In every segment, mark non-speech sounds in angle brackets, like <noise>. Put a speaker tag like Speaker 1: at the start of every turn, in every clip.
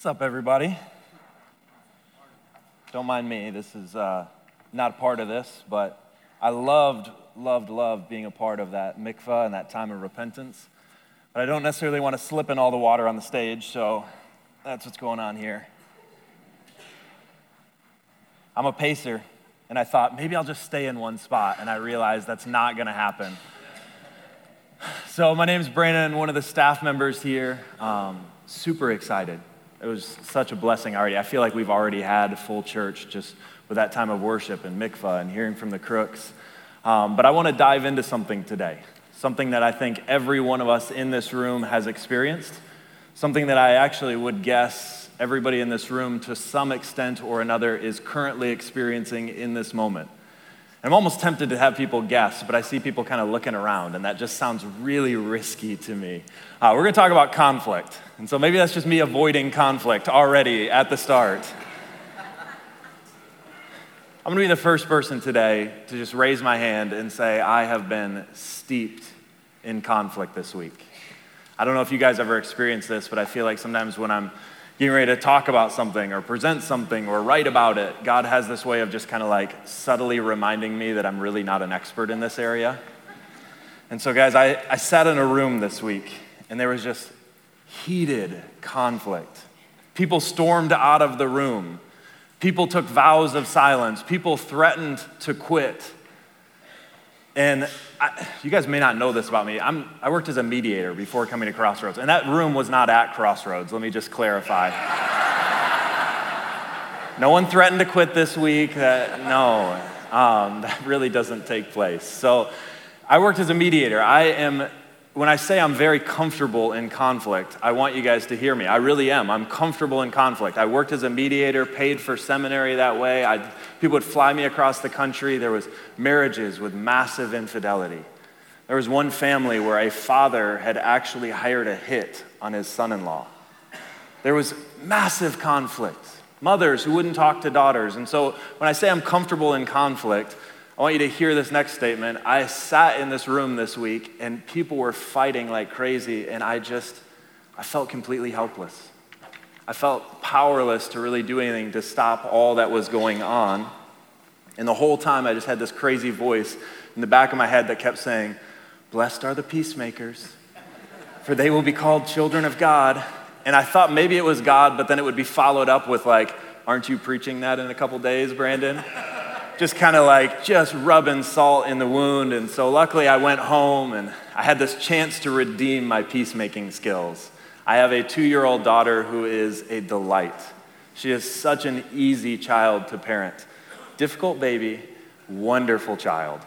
Speaker 1: What's up, everybody? Don't mind me. This is uh, not a part of this, but I loved, loved, loved being a part of that mikvah and that time of repentance. But I don't necessarily want to slip in all the water on the stage, so that's what's going on here. I'm a pacer, and I thought maybe I'll just stay in one spot, and I realized that's not going to happen. So, my name is Brandon, one of the staff members here. Um, super excited it was such a blessing already. I feel like we've already had full church just with that time of worship and mikvah and hearing from the crooks. Um, but I want to dive into something today, something that I think every one of us in this room has experienced, something that I actually would guess everybody in this room to some extent or another is currently experiencing in this moment. I'm almost tempted to have people guess, but I see people kind of looking around, and that just sounds really risky to me. Uh, we're going to talk about conflict. And so maybe that's just me avoiding conflict already at the start. I'm going to be the first person today to just raise my hand and say, I have been steeped in conflict this week. I don't know if you guys ever experienced this, but I feel like sometimes when I'm getting ready to talk about something or present something or write about it, God has this way of just kind of like subtly reminding me that I'm really not an expert in this area. And so, guys, I, I sat in a room this week and there was just heated conflict. People stormed out of the room. People took vows of silence. People threatened to quit. And I, you guys may not know this about me. I'm, I worked as a mediator before coming to Crossroads, and that room was not at Crossroads. Let me just clarify. no one threatened to quit this week. Uh, no, um, that really doesn't take place. So I worked as a mediator. I am when I say I'm very comfortable in conflict, I want you guys to hear me. I really am. I'm comfortable in conflict. I worked as a mediator, paid for seminary that way. I, people would fly me across the country. There was marriages with massive infidelity. There was one family where a father had actually hired a hit on his son-in-law. There was massive conflict. Mothers who wouldn't talk to daughters. And so when I say I'm comfortable in conflict, I want you to hear this next statement. I sat in this room this week and people were fighting like crazy, and I just, I felt completely helpless. I felt powerless to really do anything to stop all that was going on. And the whole time, I just had this crazy voice in the back of my head that kept saying, Blessed are the peacemakers, for they will be called children of God. And I thought maybe it was God, but then it would be followed up with, like, Aren't you preaching that in a couple days, Brandon? Just kind of like just rubbing salt in the wound. And so luckily I went home and I had this chance to redeem my peacemaking skills. I have a two year old daughter who is a delight. She is such an easy child to parent. Difficult baby, wonderful child.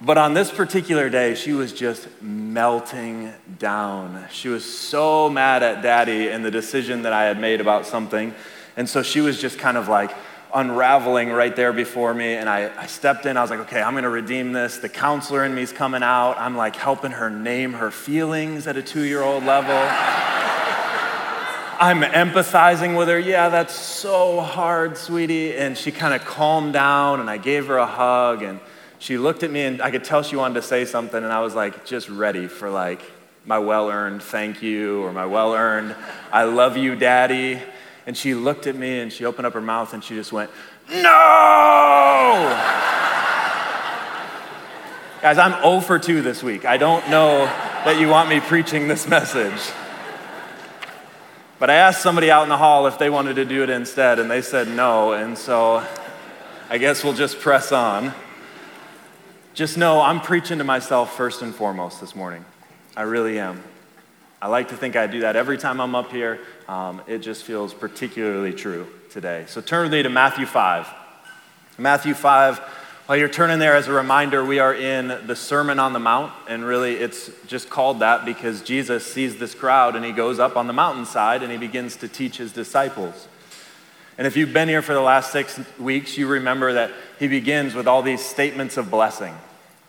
Speaker 1: But on this particular day, she was just melting down. She was so mad at daddy and the decision that I had made about something. And so she was just kind of like, unraveling right there before me. And I, I stepped in. I was like, okay, I'm going to redeem this. The counselor in me is coming out. I'm like helping her name her feelings at a two year old level. I'm empathizing with her. Yeah, that's so hard, sweetie. And she kind of calmed down, and I gave her a hug. And she looked at me, and I could tell she wanted to say something. And I was like, just ready for like my well earned thank you or my well earned I love you, daddy. And she looked at me and she opened up her mouth and she just went, No! Guys, I'm 0 for 2 this week. I don't know that you want me preaching this message. But I asked somebody out in the hall if they wanted to do it instead, and they said no. And so I guess we'll just press on. Just know I'm preaching to myself first and foremost this morning. I really am. I like to think I do that every time I'm up here. Um, it just feels particularly true today. So turn with me to Matthew 5. Matthew 5, while you're turning there as a reminder, we are in the Sermon on the Mount, and really it's just called that because Jesus sees this crowd and he goes up on the mountainside and he begins to teach his disciples. And if you've been here for the last six weeks, you remember that he begins with all these statements of blessing.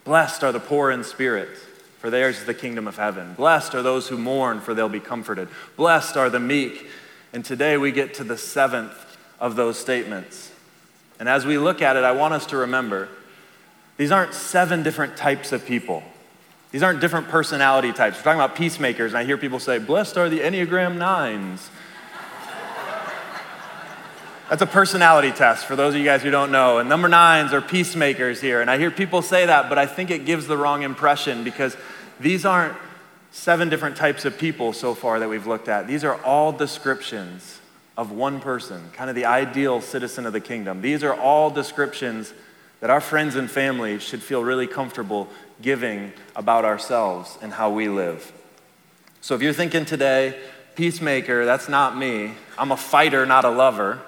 Speaker 1: Blessed are the poor in spirit for theirs is the kingdom of heaven. Blessed are those who mourn, for they'll be comforted. Blessed are the meek. And today we get to the seventh of those statements. And as we look at it, I want us to remember these aren't seven different types of people. These aren't different personality types. We're talking about peacemakers, and I hear people say, Blessed are the Enneagram nines. That's a personality test for those of you guys who don't know. And number nines are peacemakers here. And I hear people say that, but I think it gives the wrong impression because these aren't seven different types of people so far that we've looked at. These are all descriptions of one person, kind of the ideal citizen of the kingdom. These are all descriptions that our friends and family should feel really comfortable giving about ourselves and how we live. So if you're thinking today, peacemaker, that's not me. I'm a fighter, not a lover.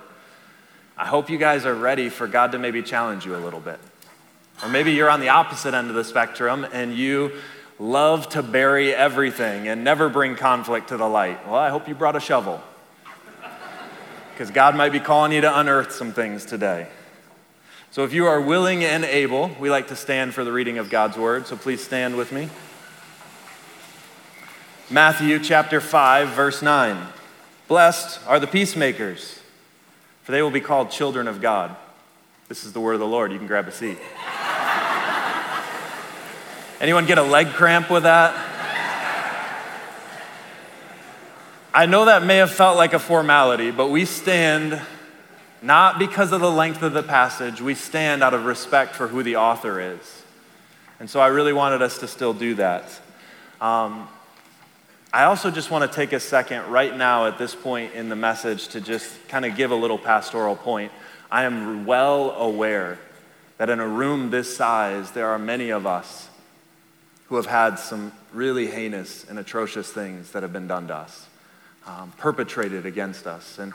Speaker 1: I hope you guys are ready for God to maybe challenge you a little bit. Or maybe you're on the opposite end of the spectrum and you love to bury everything and never bring conflict to the light. Well, I hope you brought a shovel. Because God might be calling you to unearth some things today. So if you are willing and able, we like to stand for the reading of God's word, so please stand with me. Matthew chapter 5, verse 9. Blessed are the peacemakers, for they will be called children of God. This is the word of the Lord. You can grab a seat. Anyone get a leg cramp with that? I know that may have felt like a formality, but we stand not because of the length of the passage, we stand out of respect for who the author is. And so I really wanted us to still do that. Um, I also just want to take a second right now at this point in the message to just kind of give a little pastoral point. I am well aware that in a room this size, there are many of us who have had some really heinous and atrocious things that have been done to us, um, perpetrated against us. And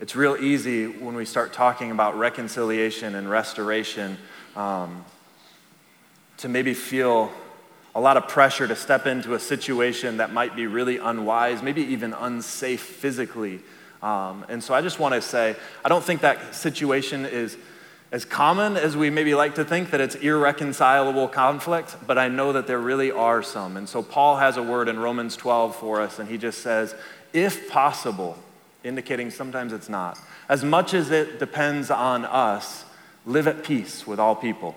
Speaker 1: it's real easy when we start talking about reconciliation and restoration um, to maybe feel a lot of pressure to step into a situation that might be really unwise, maybe even unsafe physically. Um, and so I just want to say, I don't think that situation is as common as we maybe like to think that it's irreconcilable conflict, but I know that there really are some. And so Paul has a word in Romans 12 for us, and he just says, if possible, indicating sometimes it's not. As much as it depends on us, live at peace with all people.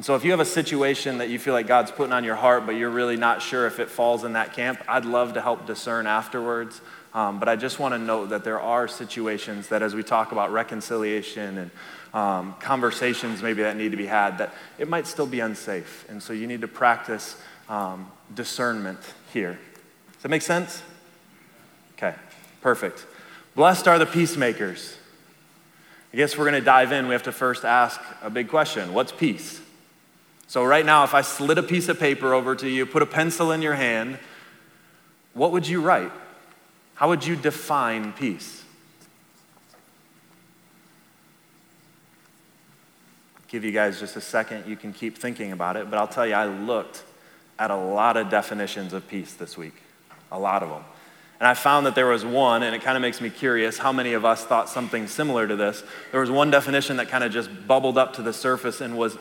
Speaker 1: And so if you have a situation that you feel like God's putting on your heart, but you're really not sure if it falls in that camp, I'd love to help discern afterwards. Um, but I just want to note that there are situations that, as we talk about reconciliation and um, conversations maybe that need to be had, that it might still be unsafe. And so you need to practice um, discernment here. Does that make sense? Okay, perfect. Blessed are the peacemakers. I guess we're going to dive in. We have to first ask a big question What's peace? So, right now, if I slid a piece of paper over to you, put a pencil in your hand, what would you write? How would you define peace? give you guys just a second. You can keep thinking about it. But I'll tell you, I looked at a lot of definitions of peace this week, a lot of them. And I found that there was one, and it kind of makes me curious how many of us thought something similar to this. There was one definition that kind of just bubbled up to the surface and was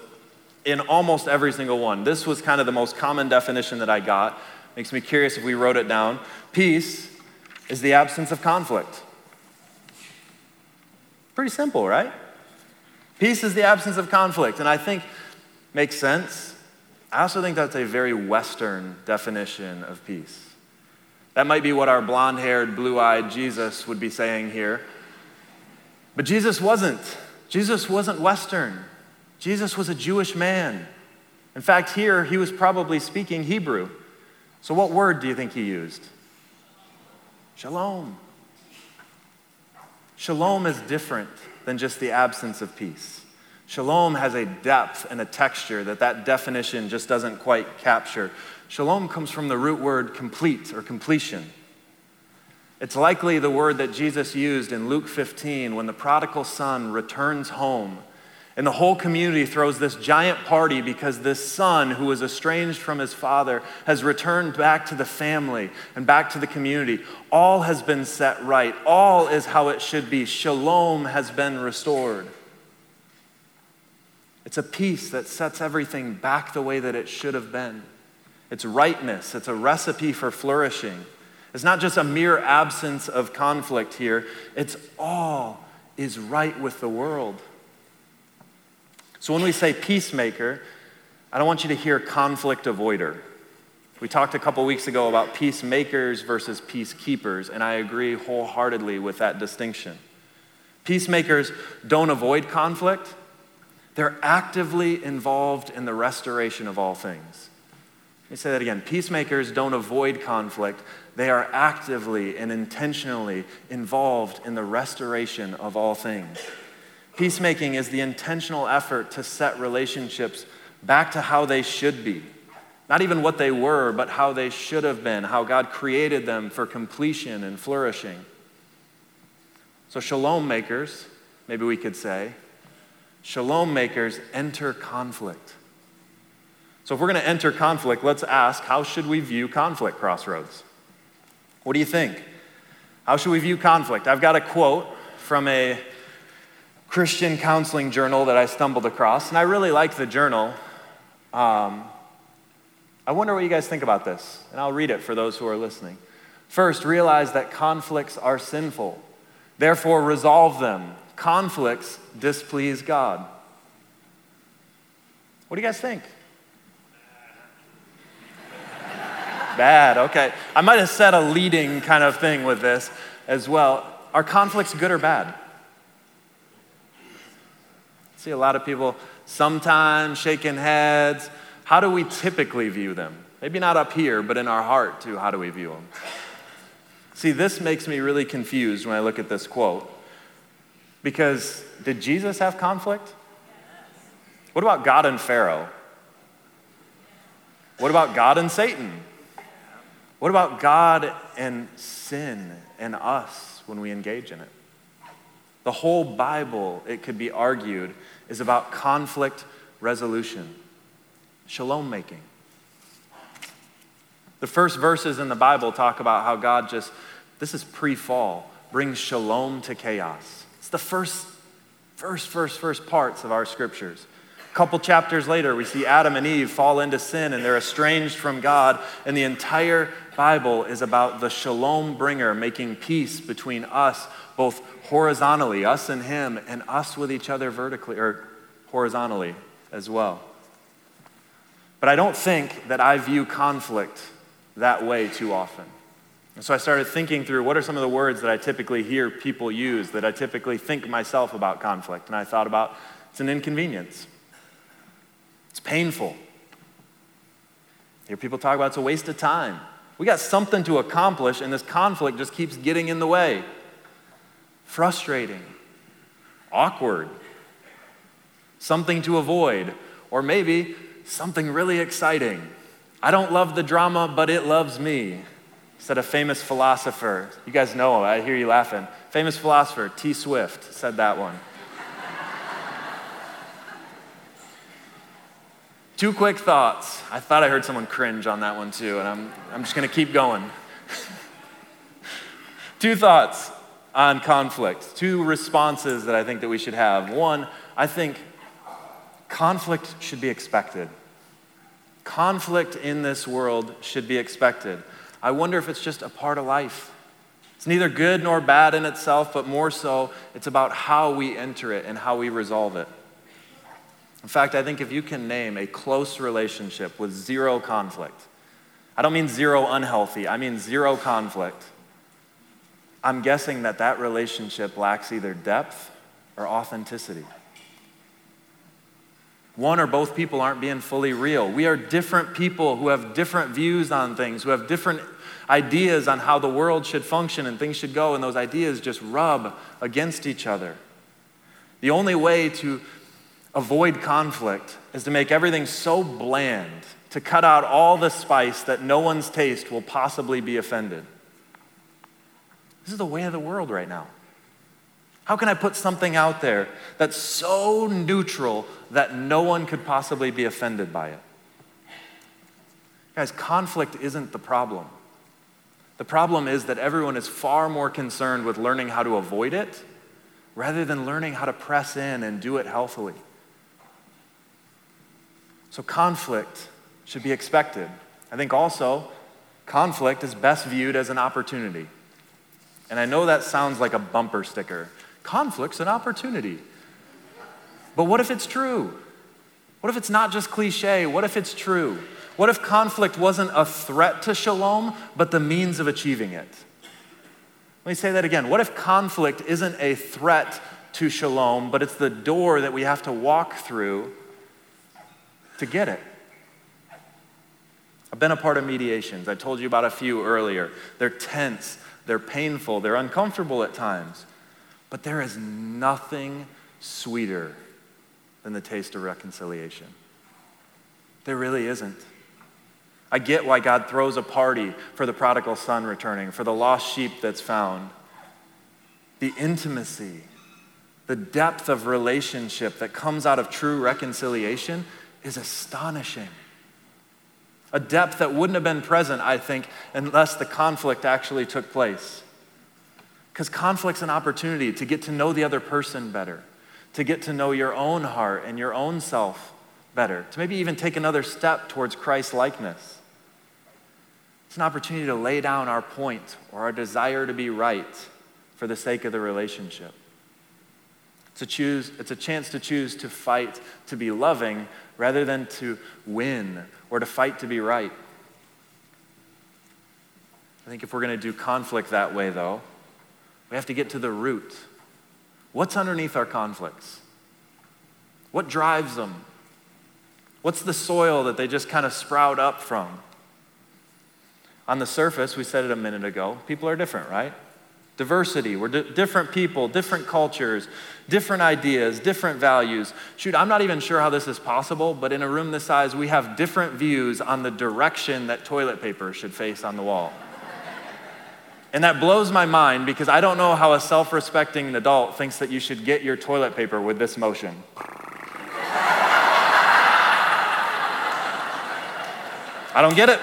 Speaker 1: in almost every single one. This was kind of the most common definition that I got. Makes me curious if we wrote it down. Peace is the absence of conflict. Pretty simple, right? Peace is the absence of conflict, and I think makes sense. I also think that's a very Western definition of peace. That might be what our blonde haired, blue eyed Jesus would be saying here. But Jesus wasn't. Jesus wasn't Western. Jesus was a Jewish man. In fact, here he was probably speaking Hebrew. So, what word do you think he used? Shalom. Shalom is different than just the absence of peace. Shalom has a depth and a texture that that definition just doesn't quite capture. Shalom comes from the root word complete or completion. It's likely the word that Jesus used in Luke 15 when the prodigal son returns home and the whole community throws this giant party because this son, who was estranged from his father, has returned back to the family and back to the community. All has been set right. All is how it should be. Shalom has been restored. It's a peace that sets everything back the way that it should have been. It's rightness, it's a recipe for flourishing. It's not just a mere absence of conflict here, it's all is right with the world. So when we say peacemaker, I don't want you to hear conflict avoider. We talked a couple weeks ago about peacemakers versus peacekeepers, and I agree wholeheartedly with that distinction. Peacemakers don't avoid conflict, they're actively involved in the restoration of all things. Let me say that again. Peacemakers don't avoid conflict, they are actively and intentionally involved in the restoration of all things. Peacemaking is the intentional effort to set relationships back to how they should be. Not even what they were, but how they should have been, how God created them for completion and flourishing. So, shalom makers, maybe we could say, shalom makers enter conflict. So, if we're going to enter conflict, let's ask how should we view conflict, Crossroads? What do you think? How should we view conflict? I've got a quote from a Christian counseling journal that I stumbled across, and I really like the journal. Um, I wonder what you guys think about this, and I'll read it for those who are listening. First, realize that conflicts are sinful. Therefore, resolve them. Conflicts displease God. What do you guys think? Bad, okay. I might have said a leading kind of thing with this as well. Are conflicts good or bad? See a lot of people sometimes shaking heads. How do we typically view them? Maybe not up here, but in our heart too, how do we view them? See, this makes me really confused when I look at this quote. Because did Jesus have conflict? What about God and Pharaoh? What about God and Satan? What about God and sin and us when we engage in it? The whole Bible, it could be argued, is about conflict resolution, shalom making. The first verses in the Bible talk about how God just, this is pre fall, brings shalom to chaos. It's the first, first, first, first parts of our scriptures. A couple chapters later, we see Adam and Eve fall into sin and they're estranged from God. And the entire Bible is about the shalom bringer making peace between us, both horizontally, us and Him, and us with each other vertically or horizontally as well. But I don't think that I view conflict that way too often. And so I started thinking through what are some of the words that I typically hear people use, that I typically think myself about conflict. And I thought about it's an inconvenience, it's painful. I hear people talk about it's a waste of time. We got something to accomplish, and this conflict just keeps getting in the way frustrating, awkward, something to avoid, or maybe something really exciting. I don't love the drama, but it loves me, said a famous philosopher. You guys know, I hear you laughing. Famous philosopher, T. Swift, said that one. Two quick thoughts. I thought I heard someone cringe on that one too, and I'm, I'm just gonna keep going. <laughs> Two thoughts on conflict. Two responses that I think that we should have. One, I think conflict should be expected. Conflict in this world should be expected. I wonder if it's just a part of life. It's neither good nor bad in itself, but more so, it's about how we enter it and how we resolve it. In fact, I think if you can name a close relationship with zero conflict, I don't mean zero unhealthy, I mean zero conflict I'm guessing that that relationship lacks either depth or authenticity. One or both people aren't being fully real. We are different people who have different views on things, who have different ideas on how the world should function and things should go, and those ideas just rub against each other. The only way to avoid conflict is to make everything so bland, to cut out all the spice that no one's taste will possibly be offended. This is the way of the world right now. How can I put something out there that's so neutral that no one could possibly be offended by it? Guys, conflict isn't the problem. The problem is that everyone is far more concerned with learning how to avoid it rather than learning how to press in and do it healthily. So, conflict should be expected. I think also, conflict is best viewed as an opportunity. And I know that sounds like a bumper sticker. Conflict's an opportunity. But what if it's true? What if it's not just cliche? What if it's true? What if conflict wasn't a threat to shalom, but the means of achieving it? Let me say that again. What if conflict isn't a threat to shalom, but it's the door that we have to walk through to get it? I've been a part of mediations. I told you about a few earlier. They're tense, they're painful, they're uncomfortable at times. But there is nothing sweeter than the taste of reconciliation. There really isn't. I get why God throws a party for the prodigal son returning, for the lost sheep that's found. The intimacy, the depth of relationship that comes out of true reconciliation is astonishing. A depth that wouldn't have been present, I think, unless the conflict actually took place. Because conflict's an opportunity to get to know the other person better, to get to know your own heart and your own self better, to maybe even take another step towards Christ likeness. It's an opportunity to lay down our point or our desire to be right for the sake of the relationship. It's a, choose, it's a chance to choose to fight to be loving rather than to win or to fight to be right. I think if we're going to do conflict that way, though, we have to get to the root. What's underneath our conflicts? What drives them? What's the soil that they just kind of sprout up from? On the surface, we said it a minute ago, people are different, right? Diversity. We're di- different people, different cultures, different ideas, different values. Shoot, I'm not even sure how this is possible, but in a room this size, we have different views on the direction that toilet paper should face on the wall. And that blows my mind because I don't know how a self respecting adult thinks that you should get your toilet paper with this motion. I don't get it.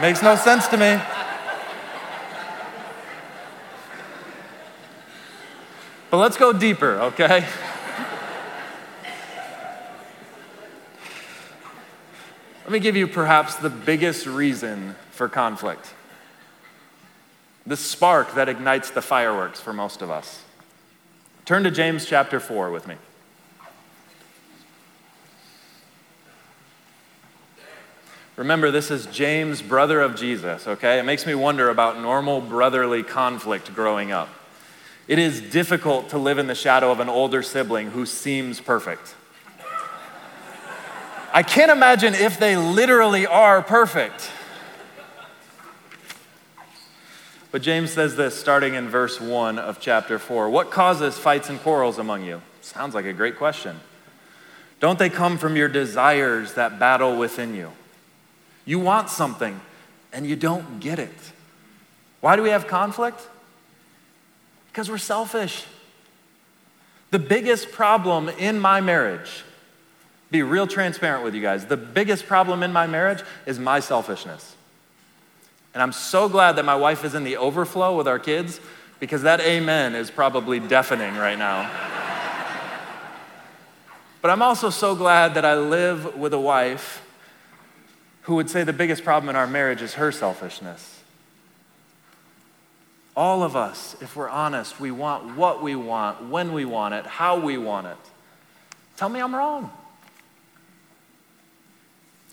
Speaker 1: Makes no sense to me. But let's go deeper, okay? Let me give you perhaps the biggest reason for conflict the spark that ignites the fireworks for most of us. Turn to James chapter 4 with me. Remember, this is James, brother of Jesus, okay? It makes me wonder about normal brotherly conflict growing up. It is difficult to live in the shadow of an older sibling who seems perfect. I can't imagine if they literally are perfect. But James says this starting in verse 1 of chapter 4. What causes fights and quarrels among you? Sounds like a great question. Don't they come from your desires that battle within you? You want something and you don't get it. Why do we have conflict? Because we're selfish. The biggest problem in my marriage, be real transparent with you guys, the biggest problem in my marriage is my selfishness. And I'm so glad that my wife is in the overflow with our kids because that amen is probably deafening right now. but I'm also so glad that I live with a wife who would say the biggest problem in our marriage is her selfishness. All of us, if we're honest, we want what we want, when we want it, how we want it. Tell me I'm wrong.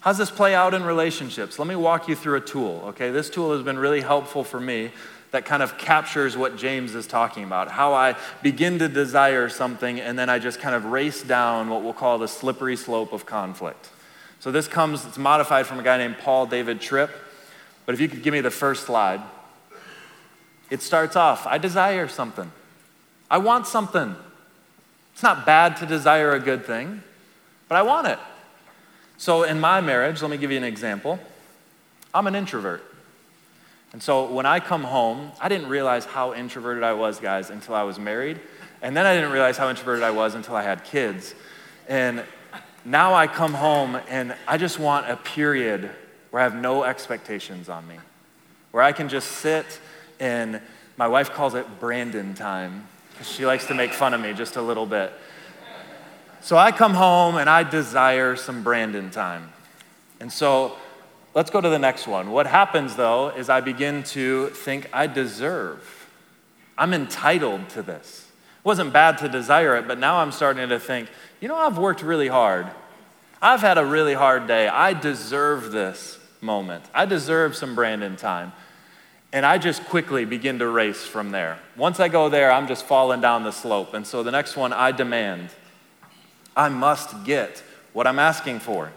Speaker 1: How's this play out in relationships? Let me walk you through a tool, okay? This tool has been really helpful for me that kind of captures what James is talking about. How I begin to desire something and then I just kind of race down what we'll call the slippery slope of conflict. So this comes, it's modified from a guy named Paul David Tripp. But if you could give me the first slide, it starts off I desire something. I want something. It's not bad to desire a good thing, but I want it. So, in my marriage, let me give you an example. I'm an introvert. And so, when I come home, I didn't realize how introverted I was, guys, until I was married. And then I didn't realize how introverted I was until I had kids. And now I come home and I just want a period where I have no expectations on me, where I can just sit and my wife calls it Brandon time because she likes to make fun of me just a little bit. So I come home and I desire some Brandon time. And so let's go to the next one. What happens though is I begin to think I deserve, I'm entitled to this. It wasn't bad to desire it, but now I'm starting to think, you know, I've worked really hard. I've had a really hard day. I deserve this moment. I deserve some Brandon time. And I just quickly begin to race from there. Once I go there, I'm just falling down the slope. And so the next one, I demand. I must get what I'm asking for.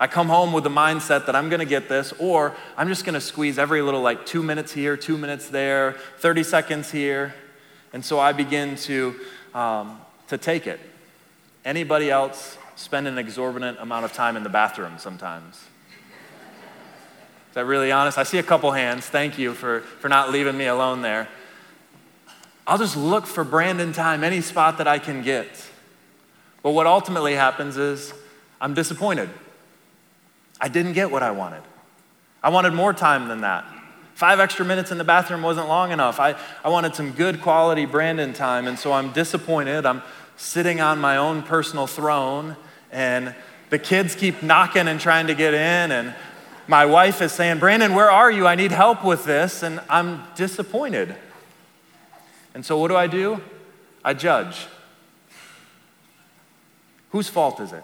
Speaker 1: I come home with the mindset that I'm to get this, or I'm just to squeeze every little like two minutes here, two minutes there, 30 seconds here. And so I begin to, um, to take it. Anybody else spend an exorbitant amount of time in the bathroom sometimes? That really honest? I see a couple hands. Thank you for, for not leaving me alone there. I'll just look for Brandon time, any spot that I can get. But what ultimately happens is I'm disappointed. I didn't get what I wanted. I wanted more time than that. Five extra minutes in the bathroom wasn't long enough. I, I wanted some good quality Brandon time, and so I'm disappointed. I'm sitting on my own personal throne, and the kids keep knocking and trying to get in, and my wife is saying, Brandon, where are you? I need help with this. And I'm disappointed. And so what do I do? I judge. Whose fault is it?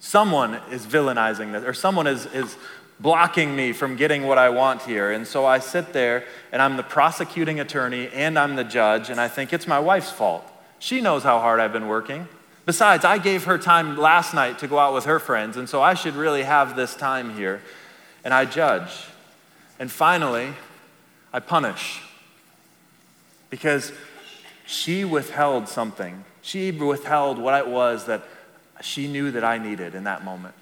Speaker 1: Someone is villainizing this, or someone is, is blocking me from getting what I want here. And so I sit there and I'm the prosecuting attorney and I'm the judge, and I think it's my wife's fault. She knows how hard I've been working. Besides, I gave her time last night to go out with her friends, and so I should really have this time here and I judge. And finally, I punish. Because she withheld something. She withheld what it was that she knew that I needed in that moment.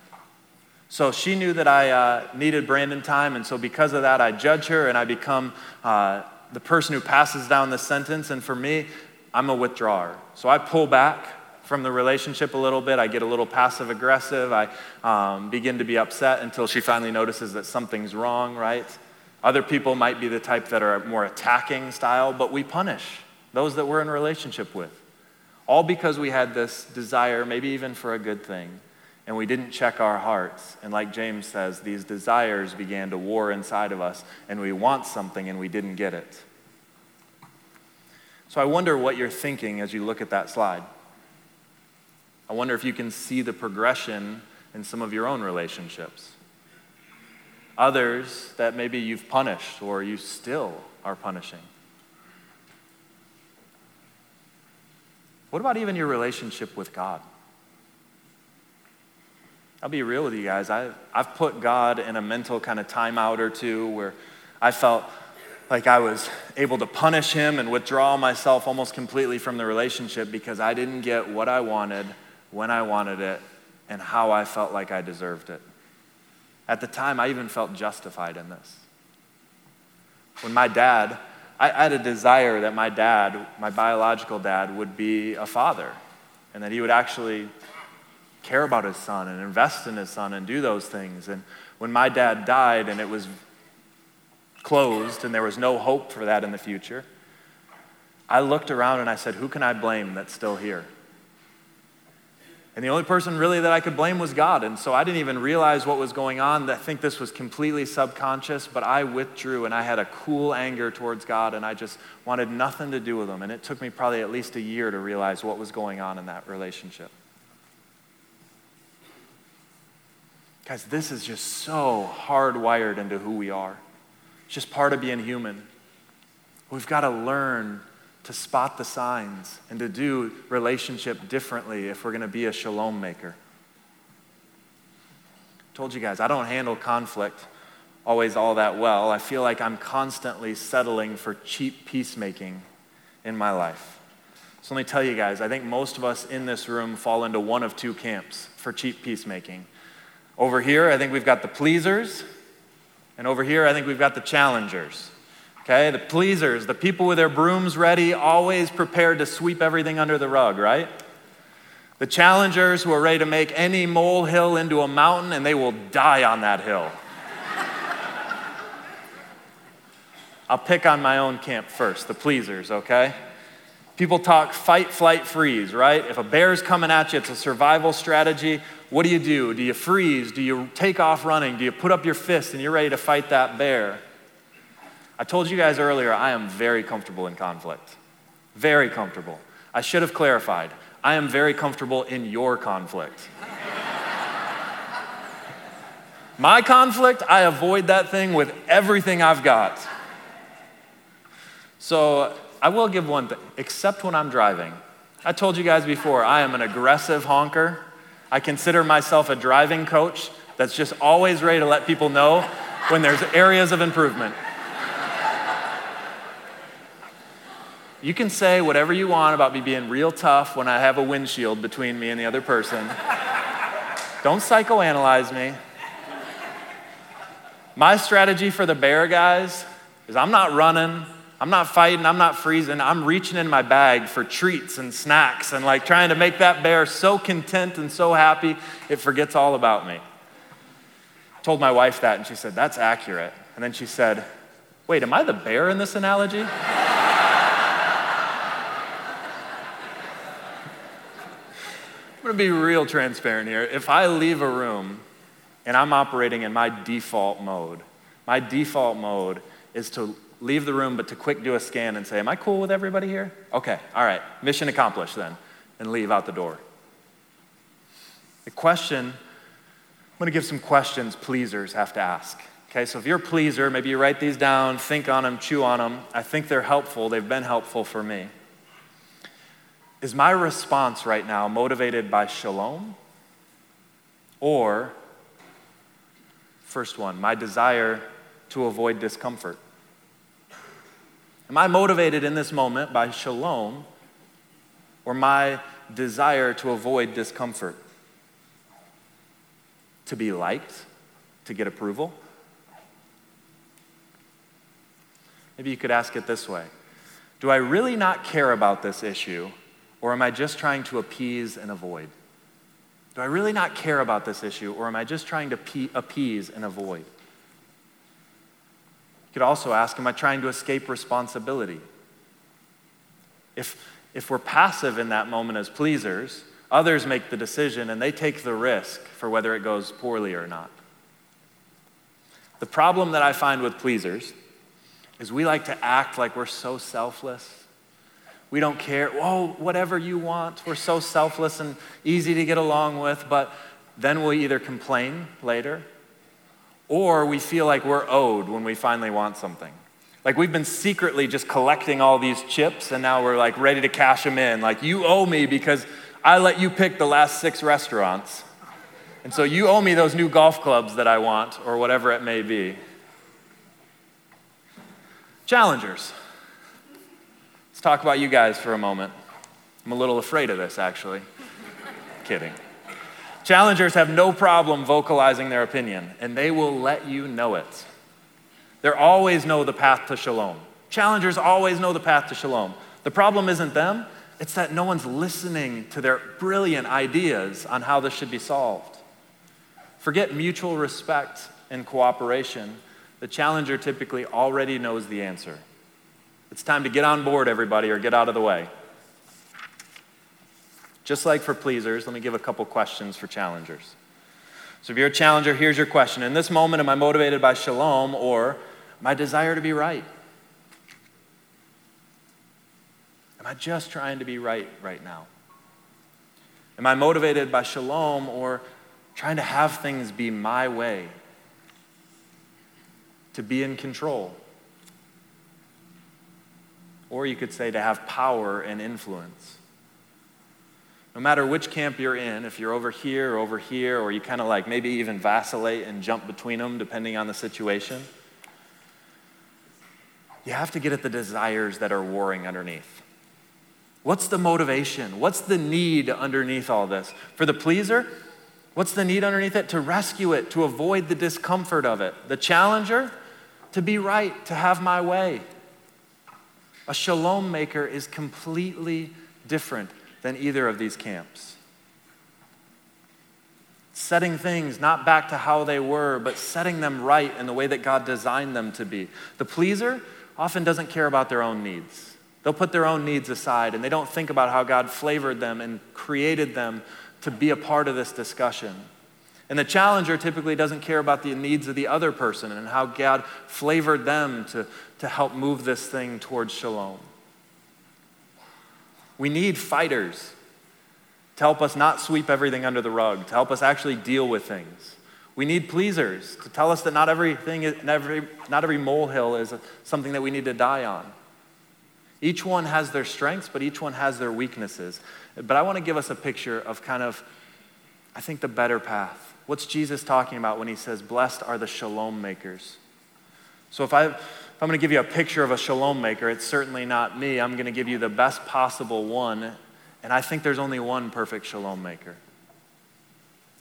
Speaker 1: So she knew that I uh, needed Brandon time, and so because of that, I judge her and I become uh, the person who passes down the sentence. And for me, I'm a withdrawer. So I pull back from the relationship a little bit. I get a little passive aggressive. I um, begin to be upset until she finally notices that something's wrong, right? Other people might be the type that are more attacking style, but we punish those that we're in relationship with. All because we had this desire, maybe even for a good thing, and we didn't check our hearts. And like James says, these desires began to war inside of us, and we want something and we didn't get it. So I wonder what you're thinking as you look at that slide. I wonder if you can see the progression in some of your own relationships. Others that maybe you've punished or you still are punishing. What about even your relationship with God? I'll be real with you guys. I, I've put God in a mental kind of timeout or two where I felt like I was able to punish him and withdraw myself almost completely from the relationship because I didn't get what I wanted when I wanted it, and how I felt like I deserved it. At the time, I even felt justified in this. When my dad, I, had a desire that my dad, my biological dad, would be a father and that he would actually care about his son and invest in his son and do those things. And when my dad died and it was closed and there was no hope for that in the future, I looked around and I said, Who can I blame that's still here? And the only person really that I could blame was God. And so I didn't even realize what was going on. I think this was completely subconscious, but I withdrew and I had a cool anger towards God and I just wanted nothing to do with him. And it took me probably at least a year to realize what was going on in that relationship. Guys, this is just so hardwired into who we are. It's just part of being human. We've got to learn to spot the signs and to do relationship differently if we're going to be a shalom maker. I told you guys, I don't handle conflict always all that well. I feel like I'm constantly settling for cheap peacemaking in my life. So let me tell you guys, I think most of us in this room fall into one of two camps for cheap peacemaking. Over here, I think we've got the pleasers, and over here, I think we've got the challengers. Okay, the pleasers, the people with their brooms ready, always prepared to sweep everything under the rug, right? The challengers who are ready to make any molehill into a mountain and they will die on that hill. <laughs> I'll pick on my own camp first, the pleasers, okay? People talk fight, flight, freeze, right? If a bear's coming at you, it's a survival strategy. What do you do? Do you freeze? Do you take off running? Do you put up your fist and you're ready to fight that bear? I told you guys earlier, I am very comfortable in conflict. Very comfortable. I should have clarified. I am very comfortable in your conflict. <laughs> My conflict, I avoid that thing with everything I've got. So I will give one thing, except when I'm driving. I told you guys before, I am an aggressive honker. I consider myself a driving coach that's just always ready to let people know when there's areas of improvement. You can say whatever you want about me being real tough when I have a windshield between me and the other person. Don't psychoanalyze me. My strategy for the bear guys is I'm not running, I'm not fighting, I'm not freezing. I'm reaching in my bag for treats and snacks and like trying to make that bear so content and so happy it forgets all about me. I told my wife that and she said, That's accurate. And then she said, Wait, am I the bear in this analogy? I'm gonna be real transparent here. If I leave a room and I'm operating in my default mode, my default mode is to leave the room, but to quick do a scan and say, Am I cool with everybody here? Okay, all right, mission accomplished then, and leave out the door. The question, I'm gonna give some questions pleasers have to ask. Okay, so if you're a pleaser, maybe you write these down, think on them, chew on them. I think they're helpful, they've been helpful for me. Is my response right now motivated by shalom? Or, first one, my desire to avoid discomfort? Am I motivated in this moment by shalom or my desire to avoid discomfort? To be liked? To get approval? Maybe you could ask it this way Do I really not care about this issue or am I just trying to appease and avoid? Do I really not care about this issue, or am I just trying to appease and avoid? You could also ask, am I trying to escape responsibility? If, if we're passive in that moment as pleasers, others make the decision and they take the risk for whether it goes poorly or not. The problem that I find with pleasers is we like to act like we're so selfless we don't care. Oh, whatever you want. We're so selfless and easy to get along with, but then we either complain later or we feel like we're owed when we finally want something. Like we've been secretly just collecting all these chips and now we're like ready to cash them in. Like you owe me because I let you pick the last six restaurants. And so you owe me those new golf clubs that I want or whatever it may be. Challengers. Let's talk about you guys for a moment. I'm a little afraid of this, actually. <laughs> Kidding. Challengers have no problem vocalizing their opinion, and they will let you know it. They always know the path to shalom. Challengers always know the path to shalom. The problem isn't them, it's that no one's listening to their brilliant ideas on how this should be solved. Forget mutual respect and cooperation. The challenger typically already knows the answer. It's time to get on board, everybody, or get out of the way. Just like for pleasers, let me give a couple questions for challengers. So, if you're a challenger, here's your question In this moment, am I motivated by shalom or my desire to be right? Am I just trying to be right right now? Am I motivated by shalom or trying to have things be my way? To be in control? Or you could say to have power and influence. No matter which camp you're in, if you're over here or over here, or you kind of like maybe even vacillate and jump between them depending on the situation, you have to get at the desires that are warring underneath. What's the motivation? What's the need underneath all this? For the pleaser, what's the need underneath it? To rescue it, to avoid the discomfort of it. The challenger, to be right, to have my way. A shalom maker is completely different than either of these camps. Setting things not back to how they were, but setting them right in the way that God designed them to be. The pleaser often doesn't care about their own needs. They'll put their own needs aside and they don't think about how God flavored them and created them to be a part of this discussion. And the challenger typically doesn't care about the needs of the other person and how God flavored them to, to help move this thing towards shalom. We need fighters to help us not sweep everything under the rug, to help us actually deal with things. We need pleasers to tell us that not everything, every, not every molehill is something that we need to die on. Each one has their strengths, but each one has their weaknesses. But I want to give us a picture of kind of, I think, the better path. What's Jesus talking about when he says, Blessed are the shalom makers? So if, I, if I'm going to give you a picture of a shalom maker, it's certainly not me. I'm going to give you the best possible one. And I think there's only one perfect shalom maker.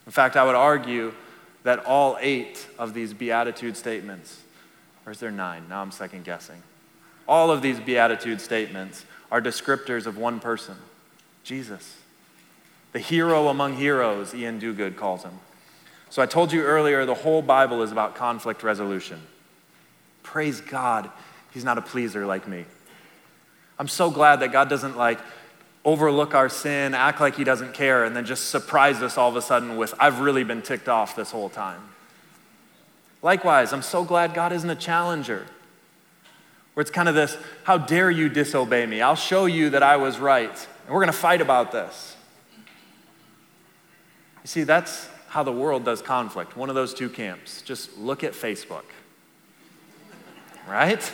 Speaker 1: In fact, I would argue that all eight of these beatitude statements, or is there nine? Now I'm second guessing. All of these beatitude statements are descriptors of one person Jesus. The hero among heroes, Iain Duguid calls him. So I told you earlier, the whole Bible is about conflict resolution. Praise God, he's not a pleaser like me. I'm so glad that God doesn't like overlook our sin, act like he doesn't care, and then just surprise us all of a sudden with, I've really been ticked off this whole time. Likewise, I'm so glad God isn't a challenger where it's kind of this, how dare you disobey me? I'll show you that I was right. And we're going to fight about this. You see, that's how the world does conflict. One of those two camps. Just look at Facebook. Right?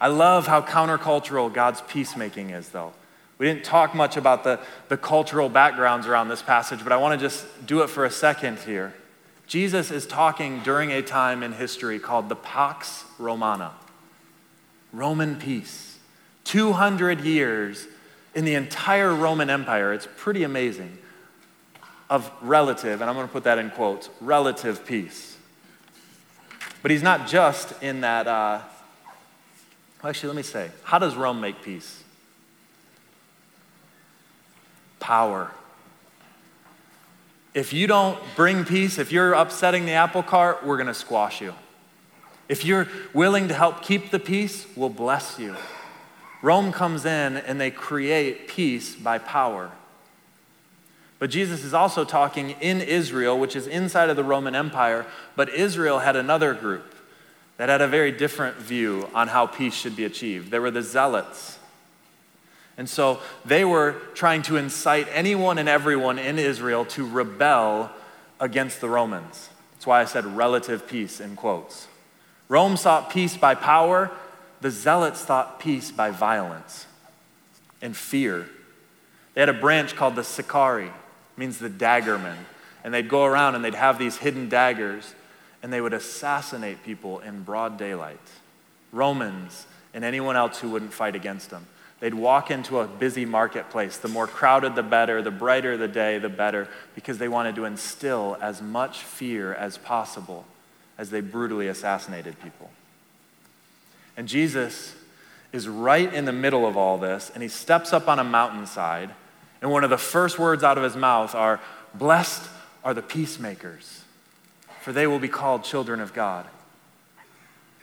Speaker 1: I love how countercultural God's peacemaking is, though. We didn't talk much about the, the cultural backgrounds around this passage, but I want to just do it for a second here. Jesus is talking during a time in history called the Pax Romana. Roman peace. 200 years in the entire Roman Empire. It's pretty amazing. Of relative, and I'm going to put that in quotes, relative peace. But he's not just in that. Uh, actually, let me say, how does Rome make peace? Power. If you don't bring peace, if you're upsetting the apple cart, we're going to squash you. If you're willing to help keep the peace, we'll bless you. Rome comes in and they create peace by power. But Jesus is also talking in Israel, which is inside of the Roman Empire, but Israel had another group that had a very different view on how peace should be achieved. They were the zealots. And so they were trying to incite anyone and everyone in Israel to rebel against the Romans. That's why I said relative peace in quotes. Rome sought peace by power, the zealots sought peace by violence and fear. They had a branch called the Sicarii, means the daggermen. And they'd go around and they'd have these hidden daggers and they would assassinate people in broad daylight. Romans and anyone else who wouldn't fight against them. They'd walk into a busy marketplace. The more crowded, the better. The brighter the day, the better, because they wanted to instill as much fear as possible as they brutally assassinated people. And Jesus is right in the middle of all this, and he steps up on a mountainside, and one of the first words out of his mouth are, Blessed are the peacemakers, for they will be called children of God.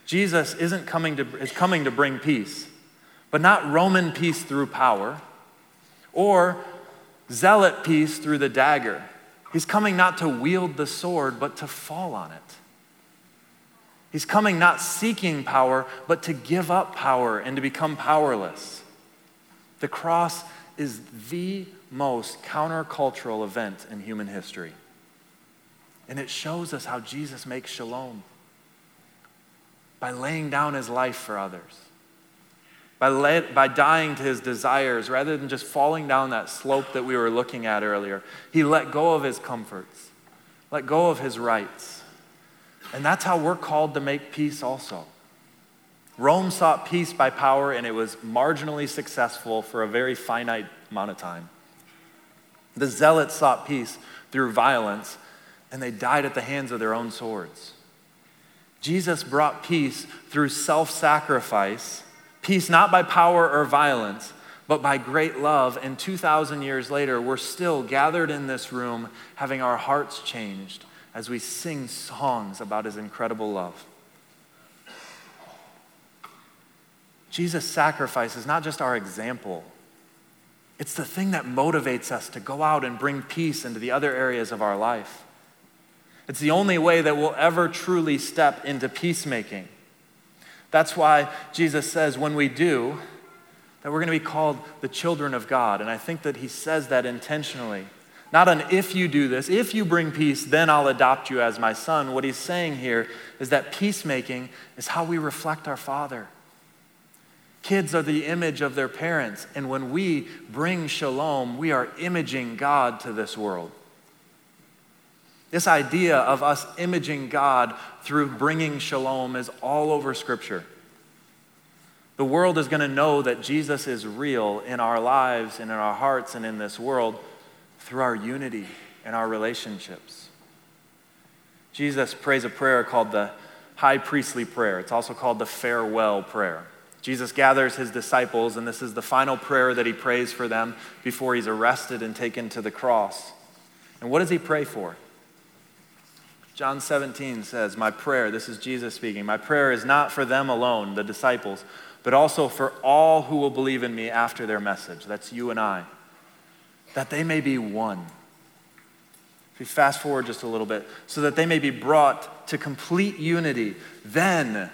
Speaker 1: Jesus isn't coming to, is coming to bring peace, but not Roman peace through power or zealot peace through the dagger. He's coming not to wield the sword, but to fall on it. He's coming not seeking power, but to give up power and to become powerless. The cross is the most countercultural event in human history. And it shows us how Jesus makes shalom by laying down his life for others, by, lay, by dying to his desires rather than just falling down that slope that we were looking at earlier. He let go of his comforts, let go of his rights and that's how we're called to make peace also. Rome sought peace by power, and it was marginally successful for a very finite amount of time. The zealots sought peace through violence, and they died at the hands of their own swords. Jesus brought peace through self sacrifice, peace not by power or violence, but by great love. And 2,000 years later, we're still gathered in this room having our hearts changed as we sing songs about his incredible love. Jesus' sacrifice is not just our example, it's the thing that motivates us to go out and bring peace into the other areas of our life. It's the only way that we'll ever truly step into peacemaking. That's why Jesus says when we do, that we're going to be called the children of God. And I think that he says that intentionally. Not an if you do this, if you bring peace, then I'll adopt you as my son. What he's saying here is that peacemaking is how we reflect our Father. Kids are the image of their parents. And when we bring shalom, we are imaging God to this world. This idea of us imaging God through bringing shalom is all over Scripture. The world is going to know that Jesus is real in our lives and in our hearts and in this world through our unity and our relationships. Jesus prays a prayer called the high priestly prayer. It's also called the farewell prayer. Jesus gathers his disciples, and this is the final prayer that he prays for them before he's arrested and taken to the cross. And what does he pray for? John 17 says, My prayer, this is Jesus speaking, my prayer is not for them alone, the disciples, but also for all who will believe in me after their message. That's you and I. That they may be one. If we fast forward just a little bit, so that they may be brought to complete unity, then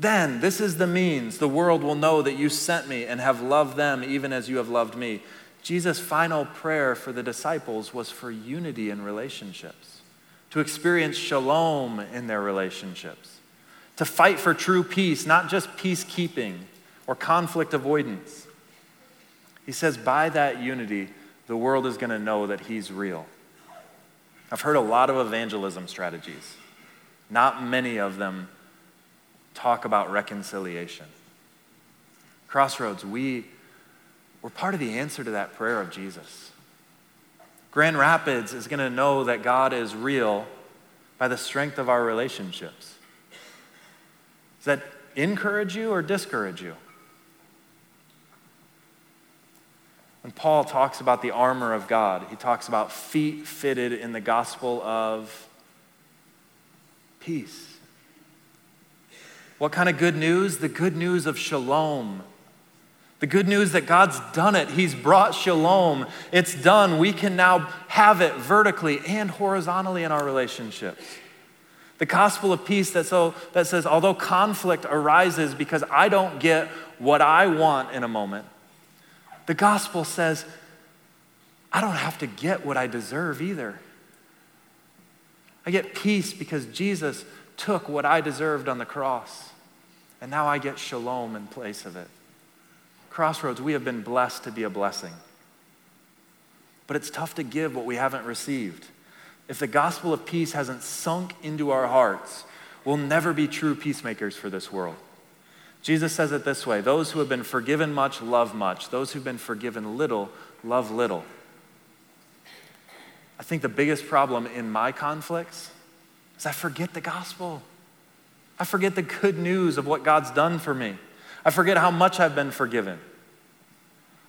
Speaker 1: then, this is the means the world will know that you sent me and have loved them even as you have loved me. Jesus' final prayer for the disciples was for unity in relationships, to experience shalom in their relationships, to fight for true peace, not just peacekeeping or conflict avoidance. He says, by that unity, the world is going to know that He's real. I've heard a lot of evangelism strategies, not many of them talk about reconciliation. Crossroads, we, we're part of the answer to that prayer of Jesus. Grand Rapids is going to know that God is real by the strength of our relationships. Does that encourage you or discourage you? When Paul talks about the armor of God, he talks about feet fitted in the gospel of peace. What kind of good news? The good news of shalom. The good news that God's done it. He's brought shalom. It's done. We can now have it vertically and horizontally in our relationships. The gospel of peace that, so, that says, although conflict arises because I don't get what I want in a moment, the gospel says, I don't have to get what I deserve either. I get peace because Jesus took what I deserved on the cross. And now I get shalom in place of it. Crossroads, we have been blessed to be a blessing. But it's tough to give what we haven't received. If the gospel of peace hasn't sunk into our hearts, we'll never be true peacemakers for this world. Jesus says it this way Those who have been forgiven much love much, those who've been forgiven little love little. I think the biggest problem in my conflicts is I forget the gospel. I forget the good news of what God's done for me. I forget how much I've been forgiven.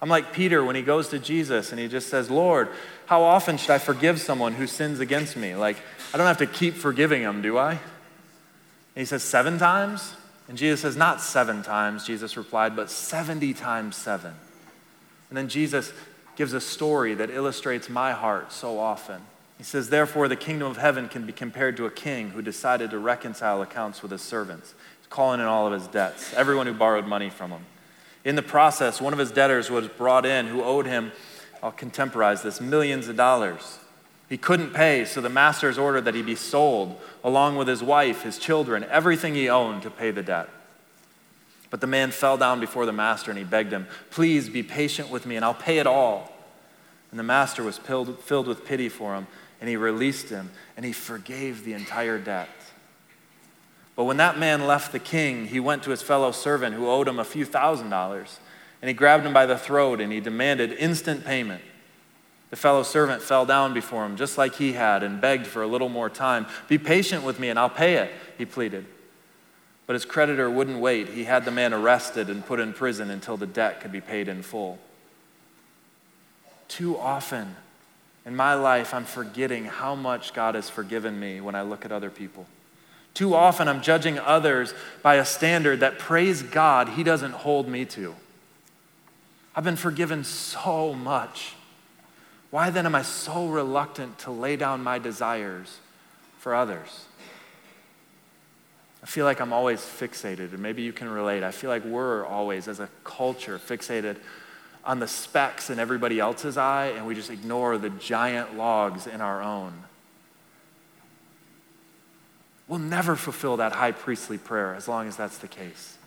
Speaker 1: I'm like Peter when he goes to Jesus and he just says, Lord, how often should I forgive someone who sins against me? Like, I don't have to keep forgiving them, do I? And he says, Seven times? And Jesus says, Not seven times, Jesus replied, but 70 times seven. And then Jesus gives a story that illustrates my heart so often. He says, Therefore, the kingdom of heaven can be compared to a king who decided to reconcile accounts with his servants. He's calling in all of his debts, everyone who borrowed money from him. In the process, one of his debtors was brought in who owed him, I'll contemporize this, millions of dollars. He couldn't pay, so the masters ordered that he be sold, along with his wife, his children, everything he owned to pay the debt. But the man fell down before the master and he begged him, Please be patient with me and I'll pay it all. And the master was filled with pity for him and he released him and he forgave the entire debt. But when that man left the king, he went to his fellow servant who owed him a few thousand dollars and he grabbed him by the throat and he demanded instant payment. The fellow servant fell down before him just like he had and begged for a little more time. Be patient with me and I'll pay it, he pleaded. But his creditor wouldn't wait. He had the man arrested and put in prison until the debt could be paid in full. Too often, in my life, I'm forgetting how much God has forgiven me when I look at other people. Too often, I'm judging others by a standard that, praise God, He doesn't hold me to. I've been forgiven so much. Why then am I so reluctant to lay down my desires for others? I feel like I'm always fixated, and maybe you can relate. I feel like we're always, as a culture, fixated on the specks in everybody else's eye and we just ignore the giant logs in our own. We'll never fulfill that high priestly prayer as long as that's the case.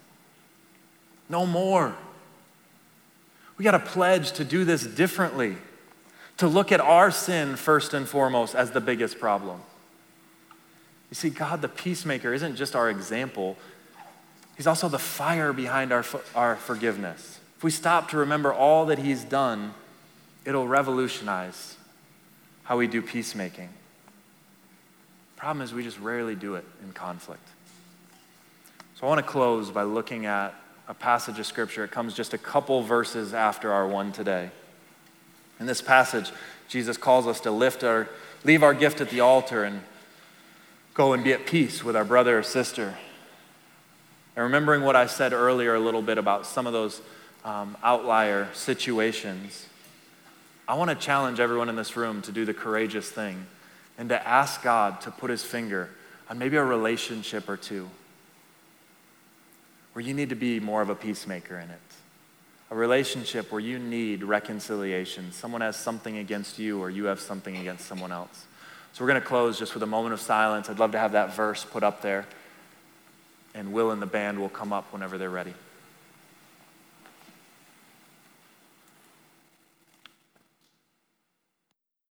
Speaker 1: no more. We got to pledge to do this differently, to look at our sin first and foremost as the biggest problem. You see, God, the peacemaker, isn't just our example, He's also the fire behind our, our forgiveness. If we stop to remember all that He's done, it'll revolutionize how we do peacemaking. Problem is, we just rarely do it in conflict. So I want to close by looking at a passage of Scripture. It comes just a couple verses after our one today. In this passage, Jesus calls us to lift our, leave our gift at the altar and go and be at peace with our brother or sister. And remembering what I said earlier a little bit about some of those um, outlier situations, I want to challenge everyone in this room to do the courageous thing and to ask God to put his finger on maybe a relationship or two where you need to be more of a peacemaker in it. A relationship where you need reconciliation. Someone has something against you or you have something against someone else. So we're going to close just with a moment of silence. I'd love to have that verse put up there. And Will and the band will come up whenever they're ready.